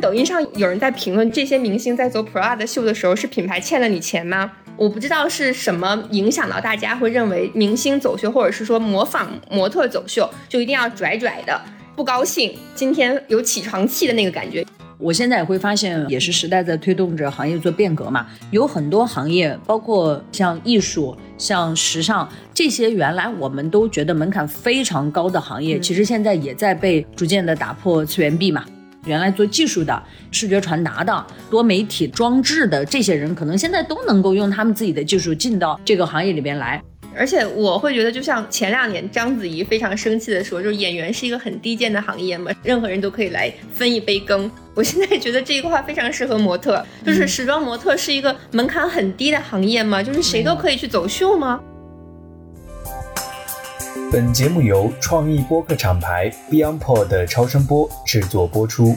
抖音上有人在评论，这些明星在走 Prada 秀的时候，是品牌欠了你钱吗？我不知道是什么影响到大家会认为明星走秀，或者是说模仿模特走秀就一定要拽拽的，不高兴，今天有起床气的那个感觉。我现在也会发现，也是时代在推动着行业做变革嘛。有很多行业，包括像艺术、像时尚这些，原来我们都觉得门槛非常高的行业，其实现在也在被逐渐的打破次元壁嘛。原来做技术的、视觉传达的、多媒体装置的这些人，可能现在都能够用他们自己的技术进到这个行业里边来。而且我会觉得，就像前两年章子怡非常生气的说，就是演员是一个很低贱的行业嘛，任何人都可以来分一杯羹。我现在觉得这一句话非常适合模特，就是时装模特是一个门槛很低的行业吗？就是谁都可以去走秀吗？本节目由创意播客厂牌 BeyondPod 的超声波制作播出。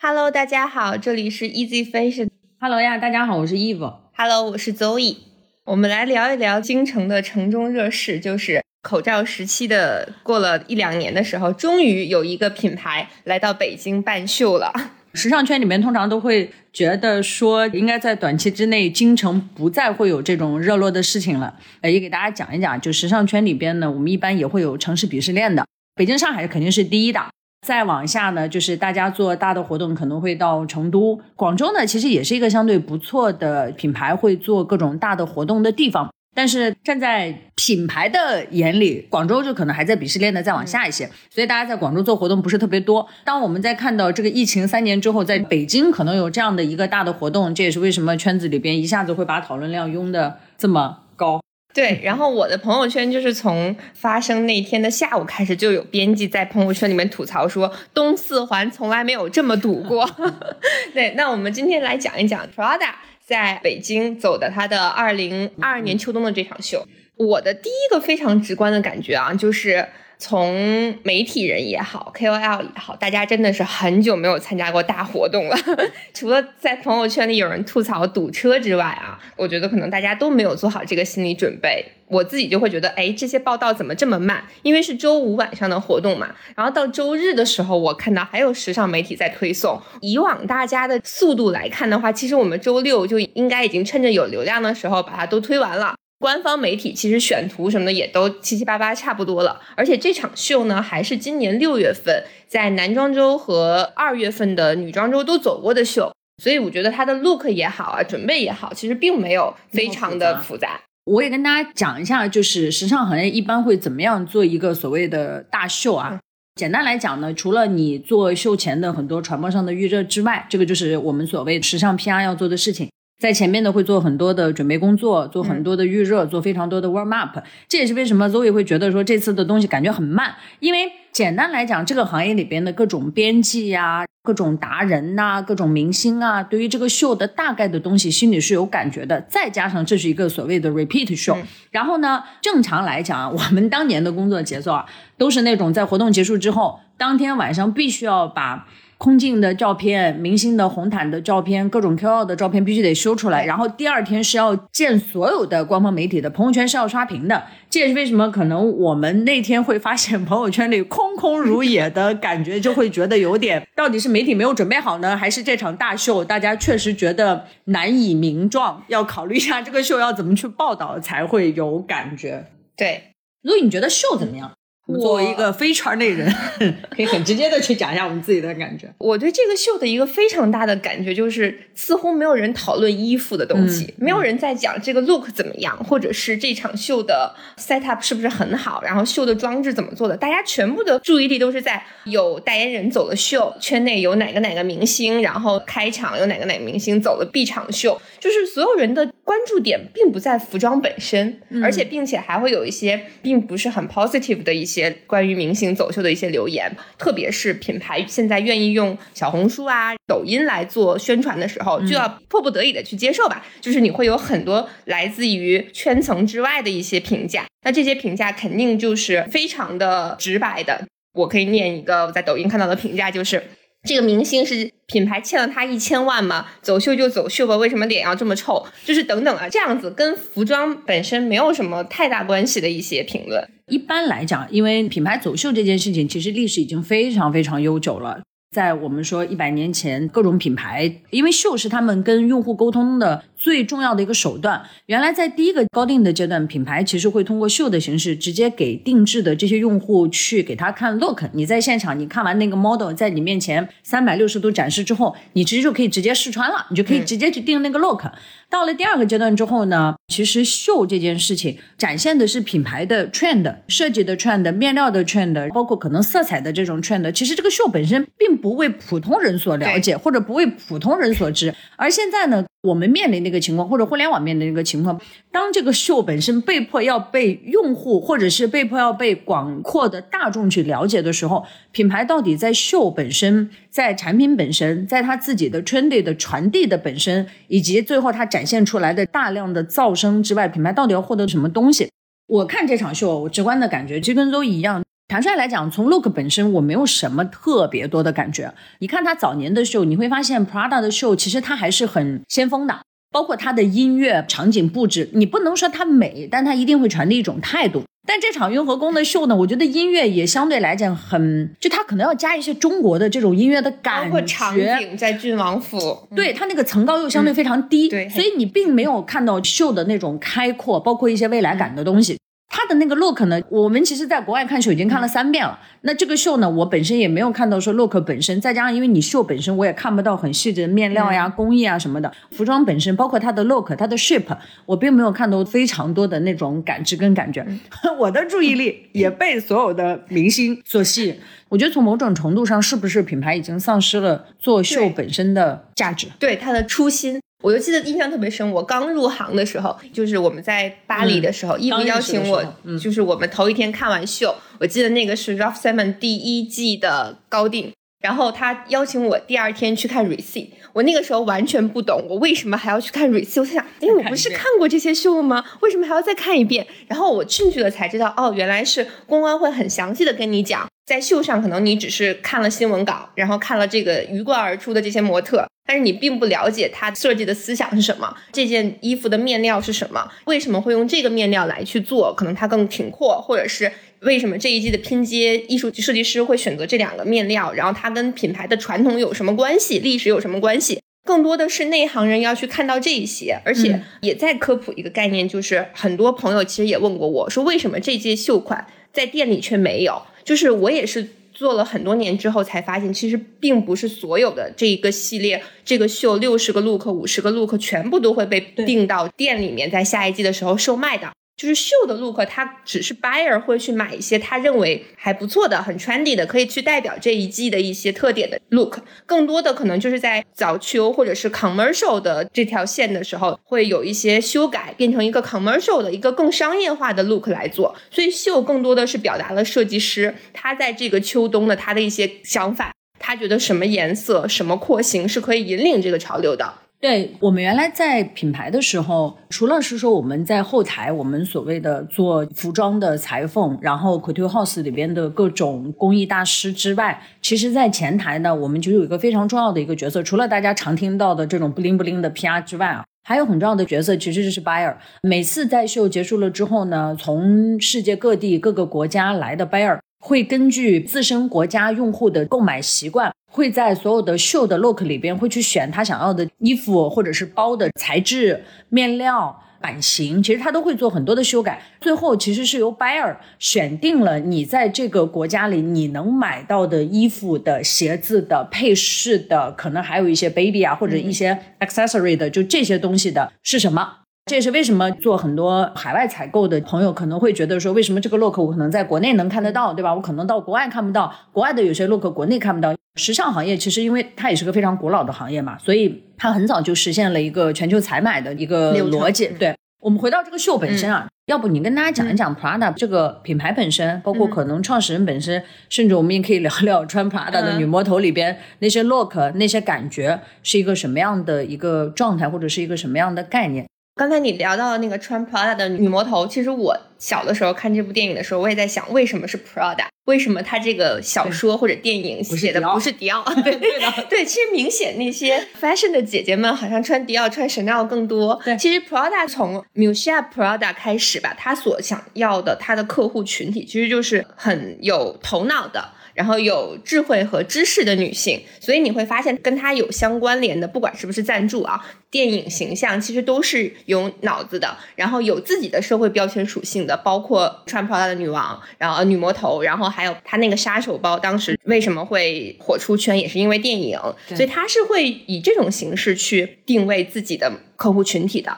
Hello，大家好，这里是 Easy Fashion。Hello 呀，大家好，我是 Eve。Hello，我是 Zoe。我们来聊一聊京城的城中热事，就是口罩时期的过了一两年的时候，终于有一个品牌来到北京办秀了。时尚圈里面通常都会觉得说，应该在短期之内，京城不再会有这种热络的事情了。呃，也给大家讲一讲，就时尚圈里边呢，我们一般也会有城市鄙视链的。北京、上海肯定是第一档，再往下呢，就是大家做大的活动可能会到成都、广州呢，其实也是一个相对不错的品牌会做各种大的活动的地方。但是站在品牌的眼里，广州就可能还在鄙视链的再往下一些，所以大家在广州做活动不是特别多。当我们在看到这个疫情三年之后，在北京可能有这样的一个大的活动，这也是为什么圈子里边一下子会把讨论量拥的这么高。对，然后我的朋友圈就是从发生那天的下午开始，就有编辑在朋友圈里面吐槽说，东四环从来没有这么堵过。对，那我们今天来讲一讲 Prada。在北京走的他的二零二二年秋冬的这场秀，我的第一个非常直观的感觉啊，就是从媒体人也好，KOL 也好，大家真的是很久没有参加过大活动了。除了在朋友圈里有人吐槽堵车之外啊，我觉得可能大家都没有做好这个心理准备。我自己就会觉得，哎，这些报道怎么这么慢？因为是周五晚上的活动嘛，然后到周日的时候，我看到还有时尚媒体在推送。以往大家的速度来看的话，其实我们周六就应该已经趁着有流量的时候把它都推完了。官方媒体其实选图什么的也都七七八八差不多了。而且这场秀呢，还是今年六月份在男装周和二月份的女装周都走过的秀，所以我觉得它的 look 也好啊，准备也好，其实并没有非常的复杂。我也跟大家讲一下，就是时尚行业一般会怎么样做一个所谓的大秀啊？简单来讲呢，除了你做秀前的很多传播上的预热之外，这个就是我们所谓时尚 PR 要做的事情。在前面呢会做很多的准备工作，做很多的预热，做非常多的 warm up。这也是为什么 Zoe 会觉得说这次的东西感觉很慢，因为简单来讲，这个行业里边的各种编辑呀、各种达人呐、各种明星啊，对于这个秀的大概的东西心里是有感觉的。再加上这是一个所谓的 repeat show，然后呢，正常来讲，我们当年的工作节奏啊，都是那种在活动结束之后，当天晚上必须要把。空镜的照片、明星的红毯的照片、各种 KOL 的照片必须得修出来，然后第二天是要见所有的官方媒体的朋友圈是要刷屏的。这也是为什么可能我们那天会发现朋友圈里空空如也的感觉，就会觉得有点，到底是媒体没有准备好呢，还是这场大秀大家确实觉得难以名状？要考虑一下这个秀要怎么去报道才会有感觉。对，如果你觉得秀怎么样？作为一个非圈内人，可以很直接的去讲一下我们自己的感觉。我对这个秀的一个非常大的感觉就是，似乎没有人讨论衣服的东西，没有人在讲这个 look 怎么样，或者是这场秀的 set up 是不是很好，然后秀的装置怎么做的。大家全部的注意力都是在有代言人走了秀，圈内有哪个哪个明星，然后开场有哪个哪个明星走了 B 场秀，就是所有人的关注点并不在服装本身，而且并且还会有一些并不是很 positive 的一些。关于明星走秀的一些留言，特别是品牌现在愿意用小红书啊、抖音来做宣传的时候，就要迫不得已的去接受吧。就是你会有很多来自于圈层之外的一些评价，那这些评价肯定就是非常的直白的。我可以念一个我在抖音看到的评价，就是这个明星是品牌欠了他一千万吗？走秀就走秀吧，为什么脸要这么臭？就是等等啊，这样子跟服装本身没有什么太大关系的一些评论。一般来讲，因为品牌走秀这件事情，其实历史已经非常非常悠久了。在我们说一百年前，各种品牌，因为秀是他们跟用户沟通的最重要的一个手段。原来在第一个高定的阶段，品牌其实会通过秀的形式，直接给定制的这些用户去给他看 look。你在现场，你看完那个 model 在你面前三百六十度展示之后，你直接就可以直接试穿了，你就可以直接去定那个 look。到了第二个阶段之后呢，其实秀这件事情展现的是品牌的 trend、设计的 trend、面料的 trend，包括可能色彩的这种 trend。其实这个秀本身并不为普通人所了解，或者不为普通人所知。而现在呢，我们面临那个情况，或者互联网面临那个情况，当这个秀本身被迫要被用户，或者是被迫要被广阔的大众去了解的时候，品牌到底在秀本身、在产品本身、在它自己的 trendy 的传递的本身，以及最后它。展现出来的大量的噪声之外，品牌到底要获得什么东西？我看这场秀，我直观的感觉其实跟都一样。坦率来讲，从 look 本身，我没有什么特别多的感觉。你看他早年的秀，你会发现 Prada 的秀其实它还是很先锋的，包括它的音乐、场景布置，你不能说它美，但它一定会传递一种态度。但这场雍和宫的秀呢，我觉得音乐也相对来讲很，就它可能要加一些中国的这种音乐的感觉。包括场景在郡王府，对它那个层高又相对非常低，对，所以你并没有看到秀的那种开阔，包括一些未来感的东西。它的那个 look 呢，我们其实在国外看秀已经看了三遍了。那这个秀呢，我本身也没有看到说 look 本身，再加上因为你秀本身我也看不到很细致的面料呀、工艺啊什么的。服装本身，包括它的 look、它的 shape，我并没有看到非常多的那种感知跟感觉。我的注意力也被所有的明星所吸引。我觉得从某种程度上，是不是品牌已经丧失了做秀本身的价值？对它的初心。我就记得印象特别深，我刚入行的时候，就是我们在巴黎的时候，义务邀请我，就是我们头一天看完秀，我记得那个是 Ralph Simon 第一季的高定，然后他邀请我第二天去看 Receipt，我那个时候完全不懂，我为什么还要去看 Receipt？我想，哎，我不是看过这些秀吗？为什么还要再看一遍？然后我进去了才知道，哦，原来是公关会很详细的跟你讲。在秀上，可能你只是看了新闻稿，然后看了这个鱼贯而出的这些模特，但是你并不了解他设计的思想是什么，这件衣服的面料是什么，为什么会用这个面料来去做，可能它更挺阔，或者是为什么这一季的拼接艺术设计师会选择这两个面料，然后它跟品牌的传统有什么关系，历史有什么关系？更多的是内行人要去看到这一些，而且也在科普一个概念，就是很多朋友其实也问过我说，为什么这届秀款在店里却没有？就是我也是做了很多年之后才发现，其实并不是所有的这一个系列，这个秀六十个 look、五十个 look 全部都会被定到店里面，在下一季的时候售卖的。就是秀的 look，它只是 buyer 会去买一些他认为还不错的、很 trendy 的，可以去代表这一季的一些特点的 look。更多的可能就是在早秋或者是 commercial 的这条线的时候，会有一些修改，变成一个 commercial 的一个更商业化的 look 来做。所以秀更多的是表达了设计师他在这个秋冬的他的一些想法，他觉得什么颜色、什么廓形是可以引领这个潮流的。对我们原来在品牌的时候，除了是说我们在后台，我们所谓的做服装的裁缝，然后 couture house 里边的各种工艺大师之外，其实，在前台呢，我们就有一个非常重要的一个角色，除了大家常听到的这种不灵不灵的 PR 之外啊，还有很重要的角色，其实就是 buyer。每次在秀结束了之后呢，从世界各地各个国家来的 buyer 会根据自身国家用户的购买习惯。会在所有的秀的 look 里边，会去选他想要的衣服或者是包的材质、面料、版型，其实他都会做很多的修改。最后其实是由 buyer 选定了你在这个国家里你能买到的衣服的、鞋子的、配饰的，可能还有一些 baby 啊或者一些 accessory 的，就这些东西的是什么？这也是为什么做很多海外采购的朋友可能会觉得说，为什么这个 look 我可能在国内能看得到，对吧？我可能到国外看不到，国外的有些 look 国内看不到。时尚行业其实因为它也是个非常古老的行业嘛，所以它很早就实现了一个全球采买的一个逻辑。对我们回到这个秀本身啊，要不你跟大家讲一讲 Prada 这个品牌本身，包括可能创始人本身，甚至我们也可以聊聊穿 Prada 的女魔头里边那些 look 那些感觉是一个什么样的一个状态，或者是一个什么样的概念。刚才你聊到那个穿 Prada 的女魔头，其实我小的时候看这部电影的时候，我也在想，为什么是 Prada？为什么他这个小说或者电影写的不是迪奥？对对的，对，其实明显那些 fashion 的姐姐们好像穿迪奥、穿 Chanel 更多。对，其实 Prada 从 Musha Prada 开始吧，他所想要的他的客户群体其实就是很有头脑的。然后有智慧和知识的女性，所以你会发现跟她有相关联的，不管是不是赞助啊，电影形象其实都是有脑子的，然后有自己的社会标签属性的，包括穿 Prada 的女王，然后女魔头，然后还有她那个杀手包，当时为什么会火出圈，也是因为电影，所以她是会以这种形式去定位自己的客户群体的。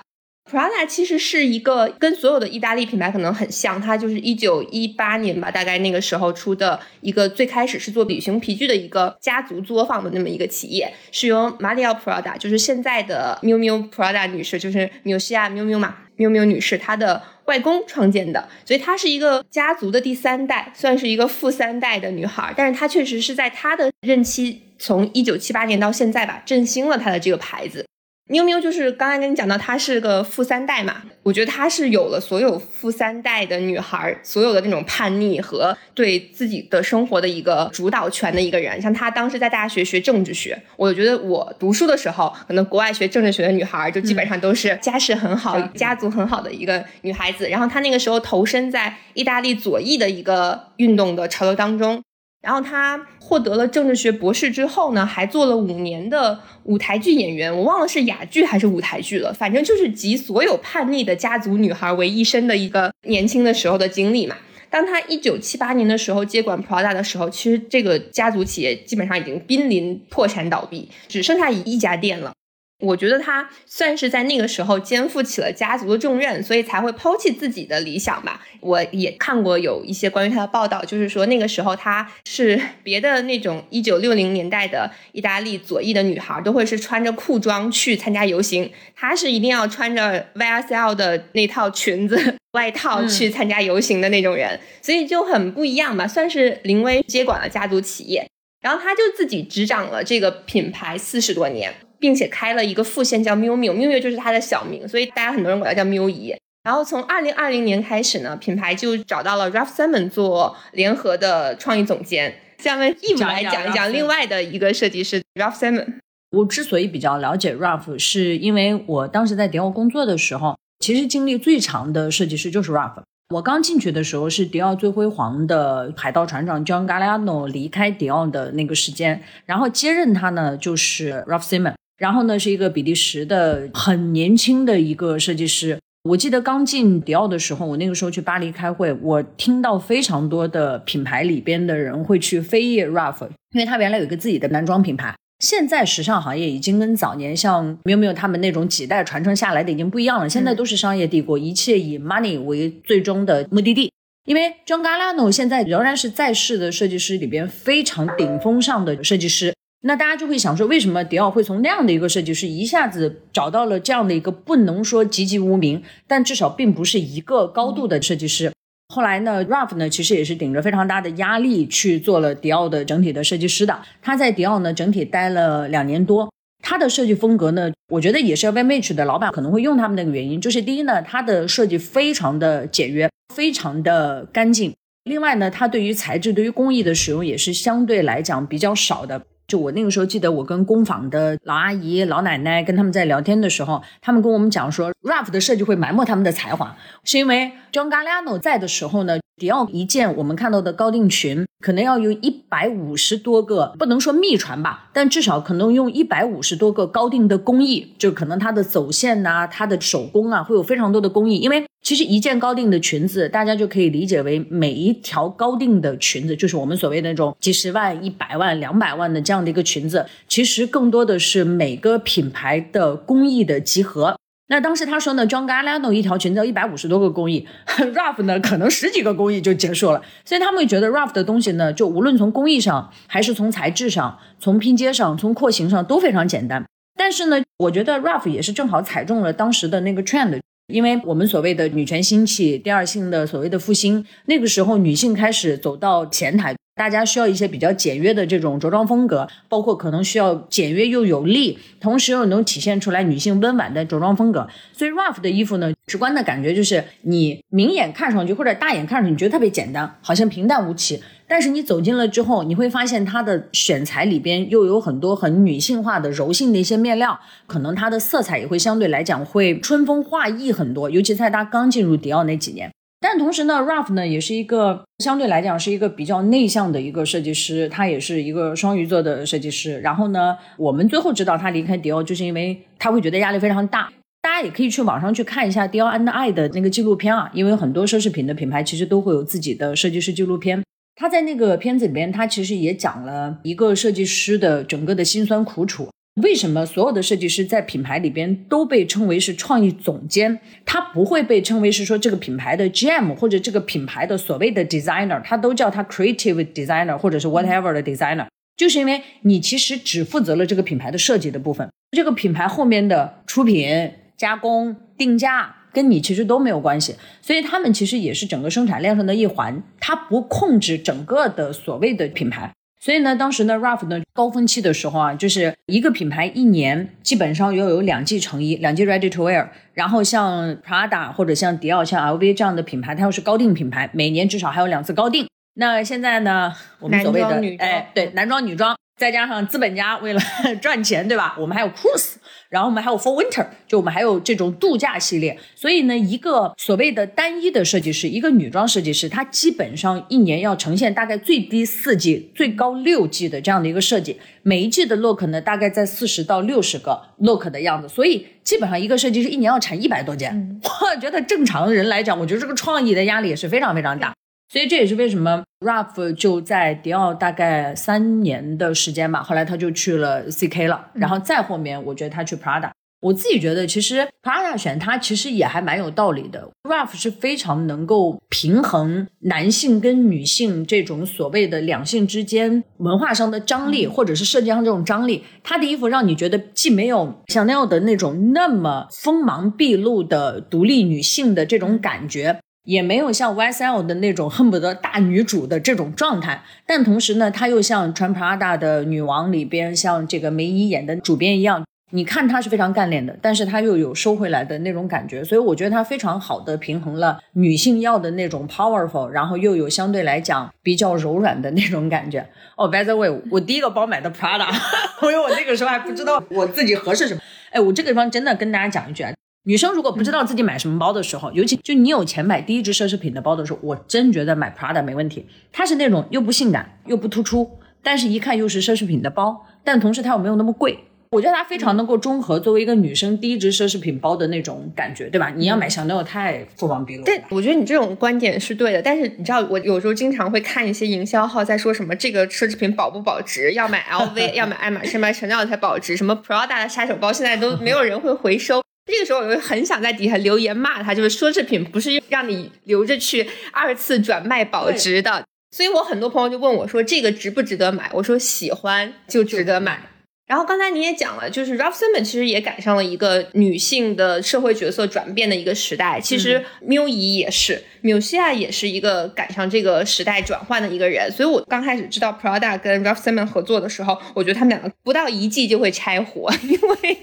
Prada 其实是一个跟所有的意大利品牌可能很像，它就是一九一八年吧，大概那个时候出的一个最开始是做旅行皮具的一个家族作坊的那么一个企业，是由 Maria Prada，就是现在的 Miu Miu Prada 女士，就是纽西亚 Miu Miu 嘛，Miu Miu 女士她的外公创建的，所以她是一个家族的第三代，算是一个富三代的女孩，但是她确实是在她的任期从一九七八年到现在吧，振兴了她的这个牌子。喵喵就是刚才跟你讲到，她是个富三代嘛，我觉得她是有了所有富三代的女孩所有的那种叛逆和对自己的生活的一个主导权的一个人。像她当时在大学学政治学，我觉得我读书的时候，可能国外学政治学的女孩就基本上都是家世很好、家族很好的一个女孩子。然后她那个时候投身在意大利左翼的一个运动的潮流当中。然后他获得了政治学博士之后呢，还做了五年的舞台剧演员。我忘了是哑剧还是舞台剧了，反正就是集所有叛逆的家族女孩为一身的一个年轻的时候的经历嘛。当他一九七八年的时候接管 Prada 的时候，其实这个家族企业基本上已经濒临破产倒闭，只剩下一家店了。我觉得他算是在那个时候肩负起了家族的重任，所以才会抛弃自己的理想吧。我也看过有一些关于他的报道，就是说那个时候他是别的那种一九六零年代的意大利左翼的女孩都会是穿着裤装去参加游行，她是一定要穿着 YSL 的那套裙子外套去参加游行的那种人，所以就很不一样吧。算是临危接管了家族企业，然后他就自己执掌了这个品牌四十多年。并且开了一个副线叫 Miu Miu，Miu Miu 就是他的小名，所以大家很多人管他叫 Miu 姨。然后从二零二零年开始呢，品牌就找到了 Ralph Simon 做联合的创意总监。下面一姆来讲一讲另外的一个设计师 Ralph Simon。我之所以比较了解 Ralph，是因为我当时在迪奥工作的时候，其实经历最长的设计师就是 Ralph。我刚进去的时候是迪奥最辉煌的海盗船长 John Galliano 离开迪奥的那个时间，然后接任他呢就是 Ralph Simon。然后呢，是一个比利时的很年轻的一个设计师。我记得刚进迪奥的时候，我那个时候去巴黎开会，我听到非常多的品牌里边的人会去飞页 Ralph，因为他原来有一个自己的男装品牌。现在时尚行业已经跟早年像没有没有他们那种几代传承下来的已经不一样了，现在都是商业帝国，一切以 money 为最终的目的地。因为 John Galliano 现在仍然是在世的设计师里边非常顶峰上的设计师。那大家就会想说，为什么迪奥会从那样的一个设计师一下子找到了这样的一个不能说籍籍无名，但至少并不是一个高度的设计师？后来呢，Ralph 呢其实也是顶着非常大的压力去做了迪奥的整体的设计师的。他在迪奥呢整体待了两年多，他的设计风格呢，我觉得也是 l v m a c h 的老板可能会用他们那个原因，就是第一呢，他的设计非常的简约，非常的干净；另外呢，他对于材质、对于工艺的使用也是相对来讲比较少的。就我那个时候记得，我跟工坊的老阿姨、老奶奶跟他们在聊天的时候，他们跟我们讲说，Ralph 的设计会埋没他们的才华，是因为 John Galliano 在的时候呢。迪奥一件我们看到的高定裙，可能要有一百五十多个，不能说秘传吧，但至少可能用一百五十多个高定的工艺，就可能它的走线呐，它的手工啊，会有非常多的工艺。因为其实一件高定的裙子，大家就可以理解为每一条高定的裙子，就是我们所谓那种几十万、一百万、两百万的这样的一个裙子，其实更多的是每个品牌的工艺的集合。那当时他说呢，John Galliano 一条裙子要一百五十多个工艺，Ralph 呢可能十几个工艺就结束了，所以他们会觉得 Ralph 的东西呢，就无论从工艺上，还是从材质上，从拼接上，从廓形上都非常简单。但是呢，我觉得 Ralph 也是正好踩中了当时的那个 trend，因为我们所谓的“女权兴起”、第二性的所谓的复兴，那个时候女性开始走到前台。大家需要一些比较简约的这种着装风格，包括可能需要简约又有力，同时又能体现出来女性温婉的着装风格。所以 Ralph 的衣服呢，直观的感觉就是你明眼看上去或者大眼看上去，你觉得特别简单，好像平淡无奇。但是你走进了之后，你会发现它的选材里边又有很多很女性化的柔性的一些面料，可能它的色彩也会相对来讲会春风化意很多，尤其在它刚进入迪奥那几年。但同时呢，Ralph 呢也是一个相对来讲是一个比较内向的一个设计师，他也是一个双鱼座的设计师。然后呢，我们最后知道他离开迪奥，就是因为他会觉得压力非常大。大家也可以去网上去看一下迪奥安的爱的那个纪录片啊，因为很多奢侈品的品牌其实都会有自己的设计师纪录片。他在那个片子里边，他其实也讲了一个设计师的整个的辛酸苦楚。为什么所有的设计师在品牌里边都被称为是创意总监？他不会被称为是说这个品牌的 GM 或者这个品牌的所谓的 designer，他都叫他 creative designer 或者是 whatever 的 designer，就是因为你其实只负责了这个品牌的设计的部分，这个品牌后面的出品、加工、定价跟你其实都没有关系，所以他们其实也是整个生产链上的一环，他不控制整个的所谓的品牌。所以呢，当时呢，Ralph 呢高峰期的时候啊，就是一个品牌一年基本上要有两季成衣，两季 ready to wear。然后像 Prada 或者像迪奥、像 LV 这样的品牌，它又是高定品牌，每年至少还有两次高定。那现在呢，我们所谓的哎，对，男装、女装。再加上资本家为了 赚钱，对吧？我们还有 cruise，然后我们还有 for winter，就我们还有这种度假系列。所以呢，一个所谓的单一的设计师，一个女装设计师，她基本上一年要呈现大概最低四季、最高六季的这样的一个设计。每一季的 look 呢，大概在四十到六十个 look 的样子。所以基本上一个设计师一年要产一百多件。我觉得正常人来讲，我觉得这个创意的压力也是非常非常大。所以这也是为什么 Ralph 就在迪奥大概三年的时间吧，后来他就去了 CK 了，然后再后面我觉得他去 Prada。我自己觉得其实 Prada 选他其实也还蛮有道理的。Ralph 是非常能够平衡男性跟女性这种所谓的两性之间文化上的张力，或者是设计上这种张力。他的衣服让你觉得既没有香奈儿的那种那么锋芒毕露的独立女性的这种感觉。也没有像 YSL 的那种恨不得大女主的这种状态，但同时呢，她又像穿 Prada 的女王里边，像这个梅姨演的主编一样，你看她是非常干练的，但是她又有收回来的那种感觉，所以我觉得她非常好的平衡了女性要的那种 powerful，然后又有相对来讲比较柔软的那种感觉。哦，by the way，我第一个包买的 Prada，因为我那个时候还不知道我自己合适什么。哎，我这个地方真的跟大家讲一句啊。女生如果不知道自己买什么包的时候，尤其就你有钱买第一支奢侈品的包的时候，我真觉得买 Prada 没问题。它是那种又不性感又不突出，但是一看又是奢侈品的包，但同时它又没有那么贵。我觉得它非常能够中和作为一个女生第一支奢侈品包的那种感觉，对吧？你要买香奈儿太锋芒毕露。对，我觉得你这种观点是对的。但是你知道，我有时候经常会看一些营销号在说什么这个奢侈品保不保值，要买 LV，要买爱马仕、买香奈儿才保值。什么 Prada 的杀手包现在都没有人会回收。这个时候，我就很想在底下留言骂他，就是奢侈品不是让你留着去二次转卖保值的。所以我很多朋友就问我说：“这个值不值得买？”我说：“喜欢就值得买。”然后刚才你也讲了，就是 Ralph Simon 其实也赶上了一个女性的社会角色转变的一个时代。其实缪姨也是。纽西亚也是一个赶上这个时代转换的一个人，所以我刚开始知道 Prada 跟 Ralph Simon 合作的时候，我觉得他们两个不到一季就会拆伙，因为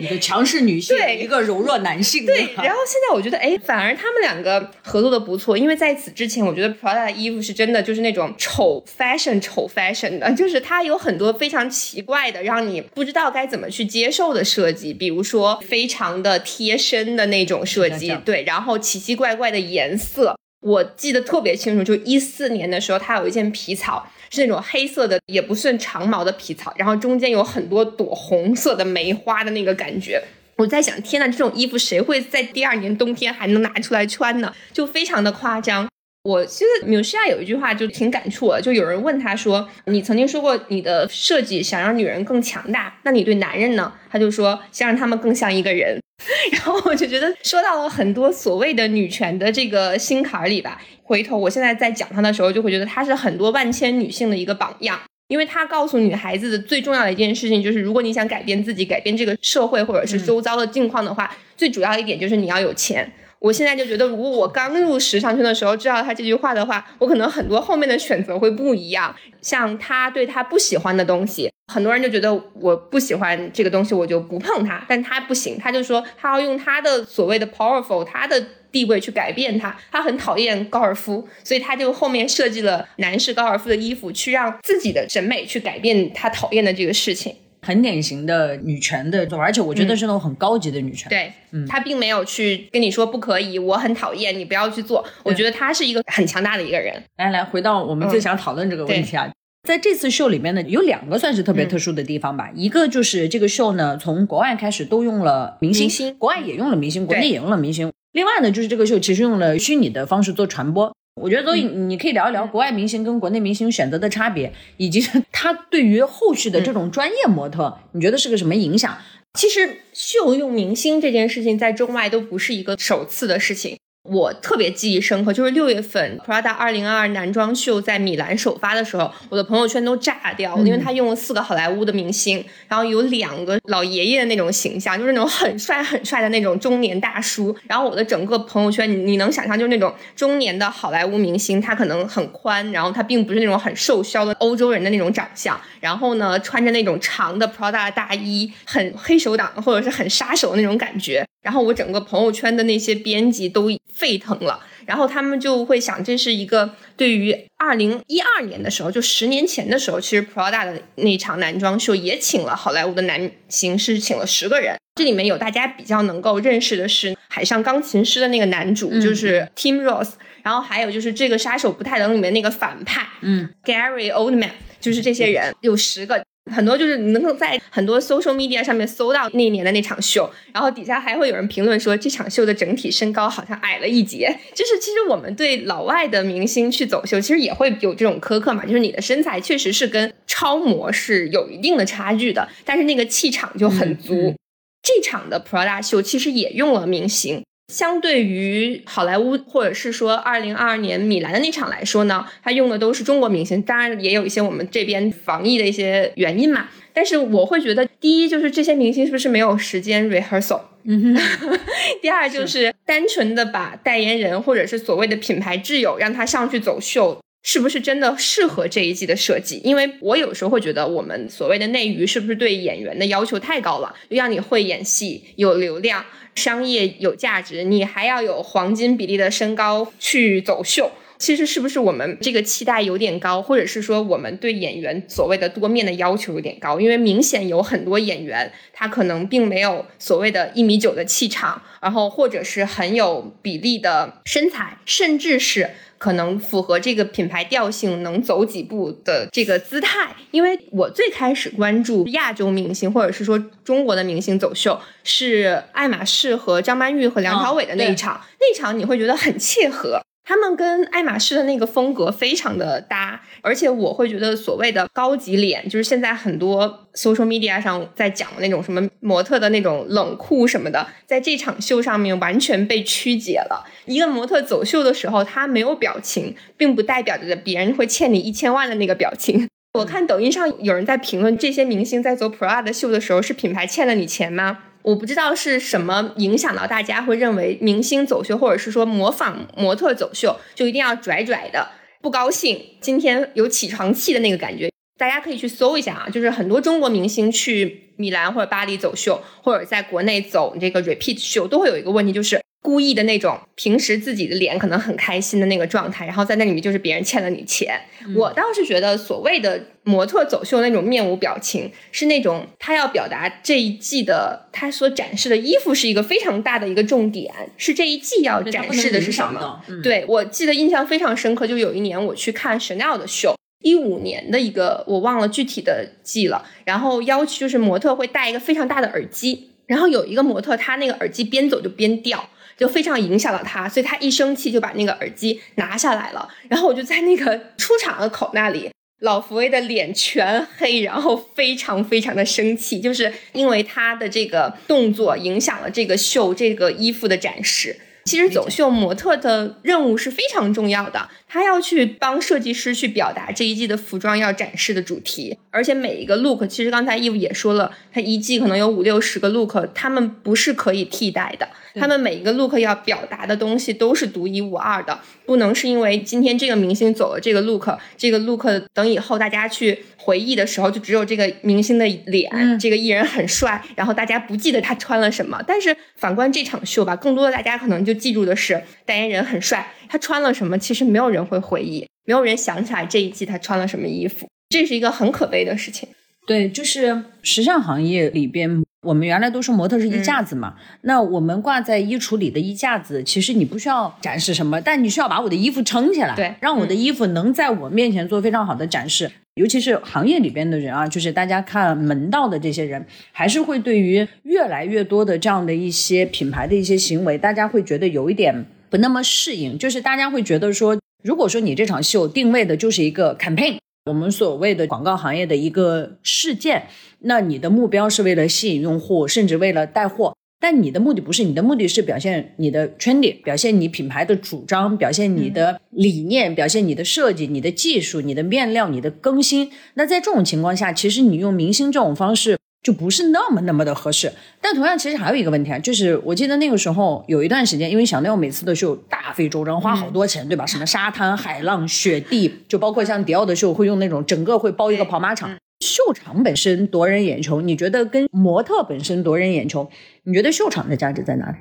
一个强势女性，对一个柔弱男性。对，然后现在我觉得，哎，反而他们两个合作的不错，因为在此之前，我觉得 Prada 的衣服是真的就是那种丑 fashion 丑 fashion 的，就是它有很多非常奇怪的，让你不知道该怎么去接受的设计，比如说非常的贴身的那种设计，对，然后奇奇怪怪的颜色。我记得特别清楚，就一四年的时候，它有一件皮草是那种黑色的，也不算长毛的皮草，然后中间有很多朵红色的梅花的那个感觉。我在想，天呐，这种衣服谁会在第二年冬天还能拿出来穿呢？就非常的夸张。我其实米西亚有一句话就挺感触的，就有人问他说：“你曾经说过你的设计想让女人更强大，那你对男人呢？”他就说：“想让他们更像一个人。”然后我就觉得说到了很多所谓的女权的这个心坎里吧。回头我现在在讲他的时候，就会觉得他是很多万千女性的一个榜样，因为他告诉女孩子的最重要的一件事情就是，如果你想改变自己、改变这个社会或者是周遭的境况的话，最主要一点就是你要有钱。我现在就觉得，如果我刚入时尚圈的时候知道他这句话的话，我可能很多后面的选择会不一样。像他对他不喜欢的东西，很多人就觉得我不喜欢这个东西，我就不碰它。但他不行，他就说他要用他的所谓的 powerful，他的地位去改变他。他很讨厌高尔夫，所以他就后面设计了男士高尔夫的衣服，去让自己的审美去改变他讨厌的这个事情。很典型的女权的，而且我觉得是那种很高级的女权。对，嗯，她并没有去跟你说不可以，我很讨厌你，不要去做。我觉得她是一个很强大的一个人。来来，回到我们最想讨论这个问题啊，在这次秀里面呢，有两个算是特别特殊的地方吧。一个就是这个秀呢，从国外开始都用了明星，国外也用了明星，国内也用了明星。另外呢，就是这个秀其实用了虚拟的方式做传播。我觉得，所以你可以聊一聊国外明星跟国内明星选择的差别，以及他对于后续的这种专业模特，你觉得是个什么影响？其实秀用明星这件事情，在中外都不是一个首次的事情。我特别记忆深刻，就是六月份 Prada 二零二二男装秀在米兰首发的时候，我的朋友圈都炸掉，因为他用了四个好莱坞的明星，然后有两个老爷爷的那种形象，就是那种很帅很帅的那种中年大叔。然后我的整个朋友圈，你你能想象，就是那种中年的好莱坞明星，他可能很宽，然后他并不是那种很瘦削的欧洲人的那种长相，然后呢，穿着那种长的 Prada 大衣，很黑手党或者是很杀手那种感觉。然后我整个朋友圈的那些编辑都沸腾了，然后他们就会想，这是一个对于二零一二年的时候，就十年前的时候，其实 Prada 的那场男装秀也请了好莱坞的男星，是请了十个人。这里面有大家比较能够认识的是《海上钢琴师》的那个男主，就是 Tim Ross，然后还有就是这个杀手不太冷里面那个反派，嗯，Gary Oldman，就是这些人有十个。很多就是你能够在很多 social media 上面搜到那一年的那场秀，然后底下还会有人评论说这场秀的整体身高好像矮了一截。就是其实我们对老外的明星去走秀，其实也会有这种苛刻嘛，就是你的身材确实是跟超模是有一定的差距的，但是那个气场就很足。这场的 Prada 秀其实也用了明星。相对于好莱坞或者是说二零二二年米兰的那场来说呢，他用的都是中国明星，当然也有一些我们这边防疫的一些原因嘛。但是我会觉得，第一就是这些明星是不是没有时间 rehearsal？嗯哼。第二就是单纯的把代言人或者是所谓的品牌挚友让他上去走秀，是不是真的适合这一季的设计？因为我有时候会觉得，我们所谓的内娱是不是对演员的要求太高了？要你会演戏，有流量。商业有价值，你还要有黄金比例的身高去走秀，其实是不是我们这个期待有点高，或者是说我们对演员所谓的多面的要求有点高？因为明显有很多演员，他可能并没有所谓的一米九的气场，然后或者是很有比例的身材，甚至是。可能符合这个品牌调性，能走几步的这个姿态。因为我最开始关注亚洲明星，或者是说中国的明星走秀，是爱马仕和张曼玉和梁朝伟的那一场。那场你会觉得很切合。他们跟爱马仕的那个风格非常的搭，而且我会觉得所谓的高级脸，就是现在很多 social media 上在讲那种什么模特的那种冷酷什么的，在这场秀上面完全被曲解了。一个模特走秀的时候，他没有表情，并不代表着别人会欠你一千万的那个表情。我看抖音上有人在评论，这些明星在走 Prada 秀的时候，是品牌欠了你钱吗？我不知道是什么影响到大家会认为明星走秀，或者是说模仿模特走秀就一定要拽拽的，不高兴。今天有起床气的那个感觉，大家可以去搜一下啊。就是很多中国明星去米兰或者巴黎走秀，或者在国内走这个 repeat 秀，都会有一个问题，就是。故意的那种，平时自己的脸可能很开心的那个状态，然后在那里面就是别人欠了你钱。我倒是觉得所谓的模特走秀那种面无表情，是那种他要表达这一季的他所展示的衣服是一个非常大的一个重点，是这一季要展示的是什么？对我记得印象非常深刻，就有一年我去看 Chanel 的秀，一五年的一个我忘了具体的季了，然后要求就是模特会戴一个非常大的耳机，然后有一个模特他那个耳机边走就边掉。就非常影响了他，所以他一生气就把那个耳机拿下来了。然后我就在那个出场的口那里，老福威的脸全黑，然后非常非常的生气，就是因为他的这个动作影响了这个秀这个衣服的展示。其实走秀模特的任务是非常重要的，他要去帮设计师去表达这一季的服装要展示的主题，而且每一个 look，其实刚才 Eve 也说了，他一季可能有五六十个 look，他们不是可以替代的。他们每一个 look 要表达的东西都是独一无二的，不能是因为今天这个明星走了这个 look，这个 look 等以后大家去回忆的时候，就只有这个明星的脸，这个艺人很帅，然后大家不记得他穿了什么。但是反观这场秀吧，更多的大家可能就记住的是代言人很帅，他穿了什么，其实没有人会回忆，没有人想起来这一季他穿了什么衣服，这是一个很可悲的事情。对，就是时尚行业里边，我们原来都说模特是衣架子嘛。那我们挂在衣橱里的衣架子，其实你不需要展示什么，但你需要把我的衣服撑起来，对，让我的衣服能在我面前做非常好的展示。尤其是行业里边的人啊，就是大家看门道的这些人，还是会对于越来越多的这样的一些品牌的一些行为，大家会觉得有一点不那么适应。就是大家会觉得说，如果说你这场秀定位的就是一个 campaign。我们所谓的广告行业的一个事件，那你的目标是为了吸引用户，甚至为了带货，但你的目的不是，你的目的是表现你的 trendy，表现你品牌的主张，表现你的理念，表现你的设计、你的技术、你的面料、你的更新。那在这种情况下，其实你用明星这种方式。就不是那么那么的合适，但同样其实还有一个问题啊，就是我记得那个时候有一段时间，因为小六每次的秀大费周章，花好多钱，对吧？什么沙滩、海浪、雪地，就包括像迪奥的秀会用那种整个会包一个跑马场，秀场本身夺人眼球。你觉得跟模特本身夺人眼球，你觉得秀场的价值在哪里？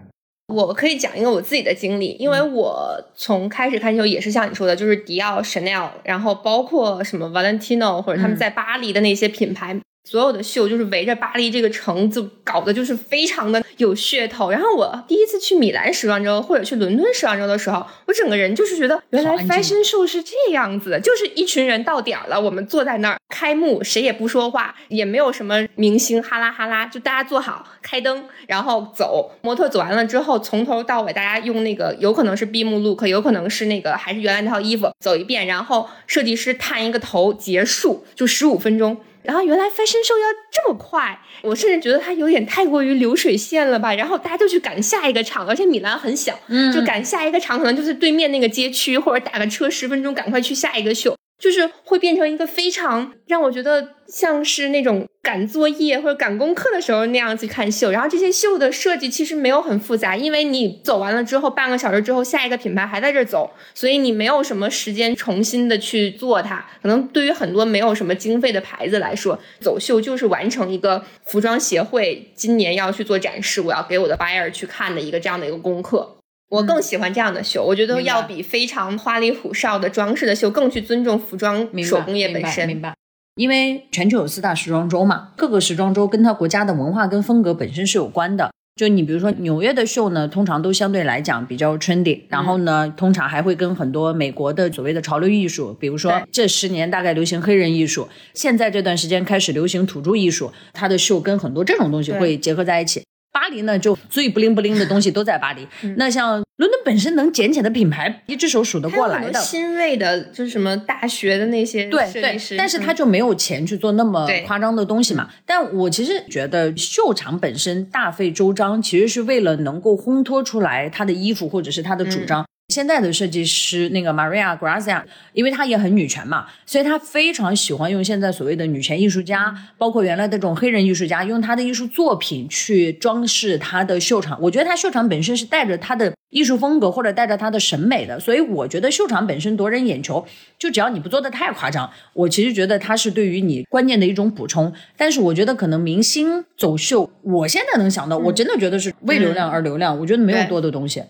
我可以讲一个我自己的经历，因为我从开始看秀也是像你说的，就是迪奥、Chanel，然后包括什么 Valentino 或者他们在巴黎的那些品牌。所有的秀就是围着巴黎这个城子搞的，就是非常的有噱头。然后我第一次去米兰时装周或者去伦敦时装周的时候，我整个人就是觉得，原来 fashion show 是这样子的，就是一群人到点儿了，我们坐在那儿开幕，谁也不说话，也没有什么明星哈拉哈拉，就大家坐好，开灯，然后走。模特走完了之后，从头到尾大家用那个有可能是闭幕 look，有可能是那个还是原来那套衣服走一遍，然后设计师探一个头结束，就十五分钟。然后原来 fashion show 要这么快，我甚至觉得它有点太过于流水线了吧。然后大家就去赶下一个场，而且米兰很小，就赶下一个场，可能就是对面那个街区，或者打个车十分钟，赶快去下一个秀。就是会变成一个非常让我觉得像是那种赶作业或者赶功课的时候那样子看秀，然后这些秀的设计其实没有很复杂，因为你走完了之后半个小时之后下一个品牌还在这走，所以你没有什么时间重新的去做它。可能对于很多没有什么经费的牌子来说，走秀就是完成一个服装协会今年要去做展示，我要给我的 buyer 去看的一个这样的一个功课。我更喜欢这样的秀，我觉得要比非常花里胡哨的装饰的秀更去尊重服装手工业本身。明白，因为全球有四大时装周嘛，各个时装周跟它国家的文化跟风格本身是有关的。就你比如说纽约的秀呢，通常都相对来讲比较 trendy，然后呢，通常还会跟很多美国的所谓的潮流艺术，比如说这十年大概流行黑人艺术，现在这段时间开始流行土著艺术，它的秀跟很多这种东西会结合在一起。巴黎呢，就最不灵不灵的东西都在巴黎。那像伦敦本身能捡起的品牌，一只手数得过来的。新锐的，就是什么大学的那些对对，但是他就没有钱去做那么夸张的东西嘛。但我其实觉得秀场本身大费周章，其实是为了能够烘托出来他的衣服或者是他的主张。现在的设计师那个 Maria Grazia，因为她也很女权嘛，所以她非常喜欢用现在所谓的女权艺术家，包括原来的这种黑人艺术家，用她的艺术作品去装饰她的秀场。我觉得她秀场本身是带着她的艺术风格或者带着她的审美的，所以我觉得秀场本身夺人眼球，就只要你不做的太夸张，我其实觉得它是对于你观念的一种补充。但是我觉得可能明星走秀，我现在能想到，我真的觉得是为流量而流量，我觉得没有多的东西。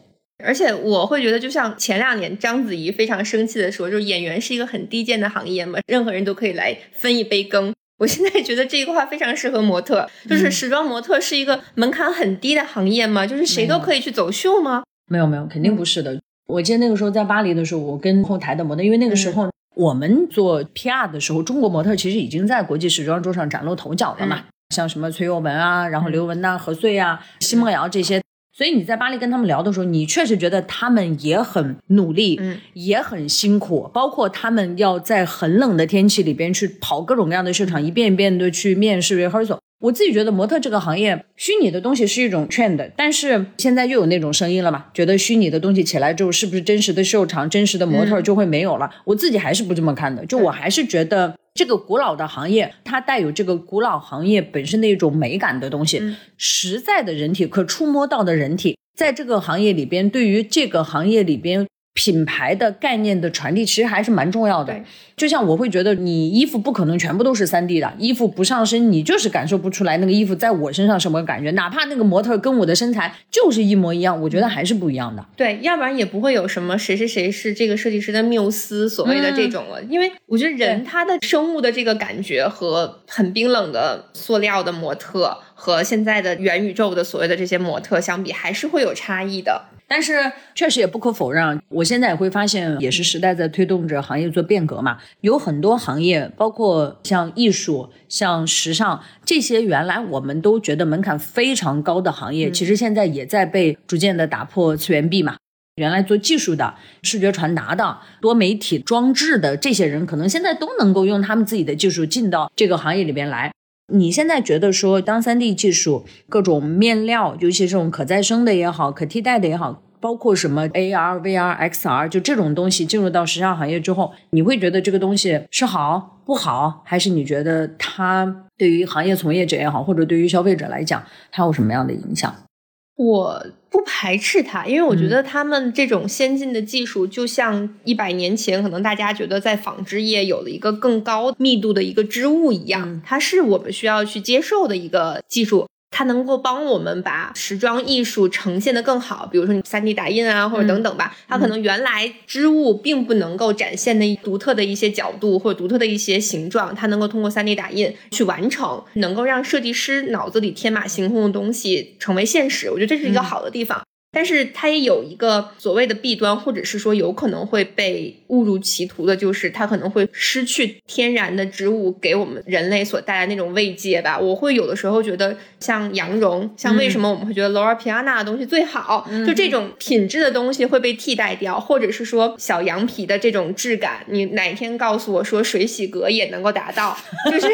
而且我会觉得，就像前两年章子怡非常生气的说，就是演员是一个很低贱的行业嘛，任何人都可以来分一杯羹。我现在觉得这句话非常适合模特，就是时装模特是一个门槛很低的行业吗，就是谁都可以去走秀吗？没有没有，肯定不是的。我记得那个时候在巴黎的时候，我跟后台的模特，因为那个时候我们做 PR 的时候，中国模特其实已经在国际时装周上崭露头角了嘛，像什么崔佑文啊，然后刘雯呐、何穗啊、奚梦瑶这些。所以你在巴黎跟他们聊的时候，你确实觉得他们也很努力，嗯，也很辛苦，包括他们要在很冷的天气里边去跑各种各样的秀场，一遍一遍的去面试 rehearsal。我自己觉得模特这个行业，虚拟的东西是一种 trend，但是现在又有那种声音了嘛，觉得虚拟的东西起来之后，是不是真实的秀场、真实的模特就会没有了？我自己还是不这么看的，就我还是觉得这个古老的行业，它带有这个古老行业本身的一种美感的东西，实在的人体、可触摸到的人体。在这个行业里边，对于这个行业里边。品牌的概念的传递其实还是蛮重要的。就像我会觉得，你衣服不可能全部都是三 D 的，衣服不上身，你就是感受不出来那个衣服在我身上什么感觉。哪怕那个模特跟我的身材就是一模一样，我觉得还是不一样的。对，要不然也不会有什么谁谁谁是这个设计师的缪斯所谓的这种了。因为我觉得人他的生物的这个感觉和很冰冷的塑料的模特和现在的元宇宙的所谓的这些模特相比，还是会有差异的。但是确实也不可否认，我现在也会发现，也是时代在推动着行业做变革嘛。有很多行业，包括像艺术、像时尚这些，原来我们都觉得门槛非常高的行业，其实现在也在被逐渐的打破次元壁嘛。原来做技术的、视觉传达的、多媒体装置的这些人，可能现在都能够用他们自己的技术进到这个行业里边来。你现在觉得说，当三 D 技术各种面料，尤其这种可再生的也好，可替代的也好，包括什么 AR、VR、XR，就这种东西进入到时尚行业之后，你会觉得这个东西是好不好，还是你觉得它对于行业从业者也好，或者对于消费者来讲，它有什么样的影响？我不排斥它，因为我觉得他们这种先进的技术，就像一百年前可能大家觉得在纺织业有了一个更高密度的一个织物一样，它是我们需要去接受的一个技术。它能够帮我们把时装艺术呈现的更好，比如说你三 D 打印啊，或者等等吧。它可能原来织物并不能够展现的独特的一些角度或者独特的一些形状，它能够通过三 D 打印去完成，能够让设计师脑子里天马行空的东西成为现实。我觉得这是一个好的地方。但是它也有一个所谓的弊端，或者是说有可能会被误入歧途的，就是它可能会失去天然的植物给我们人类所带来那种慰藉吧。我会有的时候觉得，像羊绒，像为什么我们会觉得 Laura Piana 的东西最好，就这种品质的东西会被替代掉，或者是说小羊皮的这种质感，你哪天告诉我说水洗革也能够达到，就是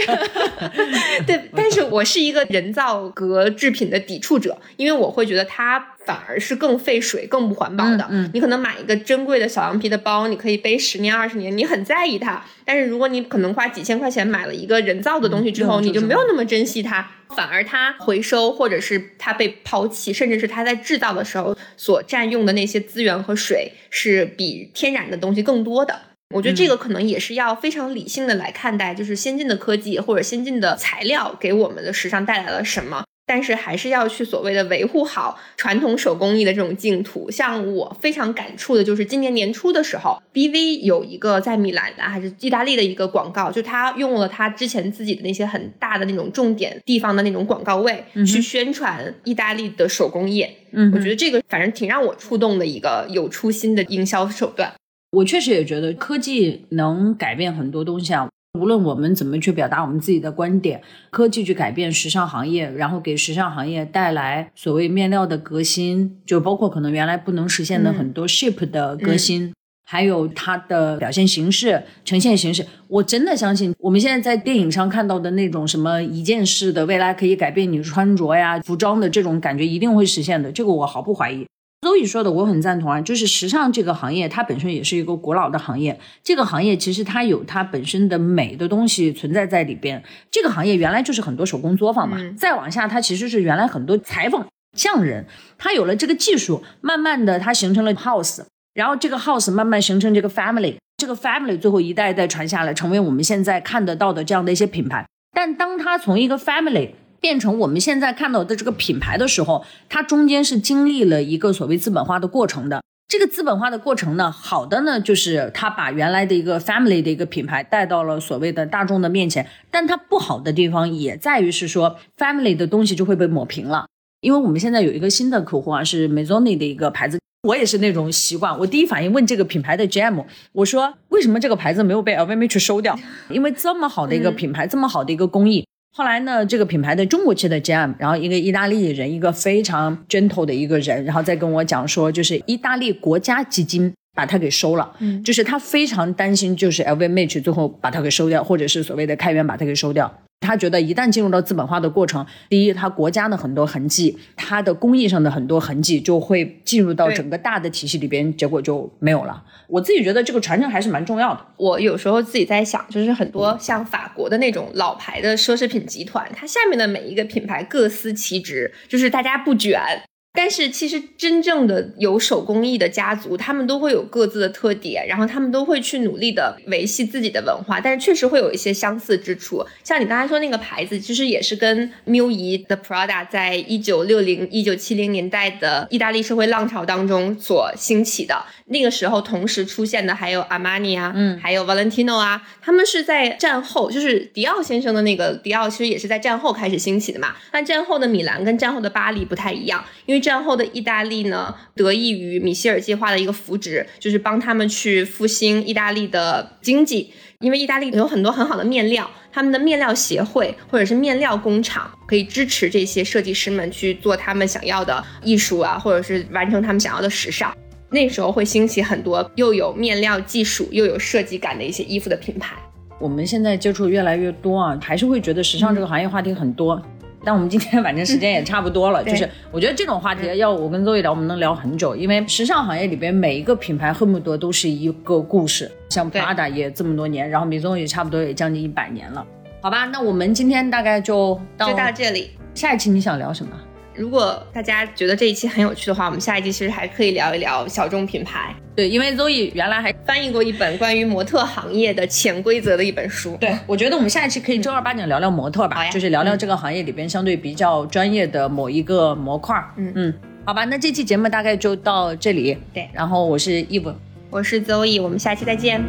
对。但是我是一个人造革制品的抵触者，因为我会觉得它。反而是更费水、更不环保的。嗯你可能买一个珍贵的小羊皮的包，你可以背十年、二十年，你很在意它。但是如果你可能花几千块钱买了一个人造的东西之后，你就没有那么珍惜它，反而它回收或者是它被抛弃，甚至是它在制造的时候所占用的那些资源和水是比天然的东西更多的。我觉得这个可能也是要非常理性的来看待，就是先进的科技或者先进的材料给我们的时尚带来了什么。但是还是要去所谓的维护好传统手工艺的这种净土。像我非常感触的就是今年年初的时候，BV 有一个在米兰的还是意大利的一个广告，就他用了他之前自己的那些很大的那种重点地方的那种广告位去宣传意大利的手工业。嗯，我觉得这个反正挺让我触动的一个有初心的营销手段。我确实也觉得科技能改变很多东西啊。无论我们怎么去表达我们自己的观点，科技去改变时尚行业，然后给时尚行业带来所谓面料的革新，就包括可能原来不能实现的很多 shape 的革新，还有它的表现形式、呈现形式。我真的相信，我们现在在电影上看到的那种什么一件式的未来可以改变你穿着呀、服装的这种感觉，一定会实现的。这个我毫不怀疑。周宇说的我很赞同啊，就是时尚这个行业，它本身也是一个古老的行业。这个行业其实它有它本身的美的东西存在在里边。这个行业原来就是很多手工作坊嘛，再往下它其实是原来很多裁缝匠人，他有了这个技术，慢慢的它形成了 house，然后这个 house 慢慢形成这个 family，这个 family 最后一代一代传下来，成为我们现在看得到的这样的一些品牌。但当它从一个 family 变成我们现在看到的这个品牌的时候，它中间是经历了一个所谓资本化的过程的。这个资本化的过程呢，好的呢，就是它把原来的一个 family 的一个品牌带到了所谓的大众的面前。但它不好的地方也在于是说，family 的东西就会被抹平了。因为我们现在有一个新的客户啊，是 Maisoni 的一个牌子，我也是那种习惯，我第一反应问这个品牌的 GM，我说为什么这个牌子没有被 LVMH 收掉？因为这么好的一个品牌，这么好的一个工艺。后来呢，这个品牌的中国区的 GM，然后一个意大利人，一个非常 gentle 的一个人，然后再跟我讲说，就是意大利国家基金把它给收了，嗯，就是他非常担心，就是 LVMH 最后把它给收掉，或者是所谓的开源把它给收掉。他觉得一旦进入到资本化的过程，第一，他国家的很多痕迹，它的工艺上的很多痕迹就会进入到整个大的体系里边，结果就没有了。我自己觉得这个传承还是蛮重要的。我有时候自己在想，就是很多像法国的那种老牌的奢侈品集团，它下面的每一个品牌各司其职，就是大家不卷。但是其实真正的有手工艺的家族，他们都会有各自的特点，然后他们都会去努力的维系自己的文化，但是确实会有一些相似之处。像你刚才说那个牌子，其实也是跟 Miu 姨的 Prada 在一九六零、一九七零年代的意大利社会浪潮当中所兴起的。那个时候同时出现的还有 Armani 啊，嗯，还有 Valentino 啊，他们是在战后，就是迪奥先生的那个迪奥，其实也是在战后开始兴起的嘛。但战后的米兰跟战后的巴黎不太一样，因为战后的意大利呢，得益于米歇尔计划的一个扶植，就是帮他们去复兴意大利的经济。因为意大利有很多很好的面料，他们的面料协会或者是面料工厂可以支持这些设计师们去做他们想要的艺术啊，或者是完成他们想要的时尚。那时候会兴起很多又有面料技术又有设计感的一些衣服的品牌。我们现在接触越来越多啊，还是会觉得时尚这个行业话题很多。但我们今天 反正时间也差不多了，就是我觉得这种话题要我跟邹毅聊，我们能聊很久，因为时尚行业里边每一个品牌恨不得都是一个故事，像 Prada 也这么多年，然后 Maison 也差不多也将近一百年了，好吧？那我们今天大概就就到这里，下一期你想聊什么？如果大家觉得这一期很有趣的话，我们下一期其实还可以聊一聊小众品牌。对，因为 Zoe 原来还翻译过一本关于模特行业的潜规则的一本书。对，我觉得我们下一期可以正儿八经聊聊模特吧，就是聊聊这个行业里边相对比较专业的某一个模块。嗯嗯，好吧，那这期节目大概就到这里。对，然后我是 Eve，我是 Zoe，我们下期再见。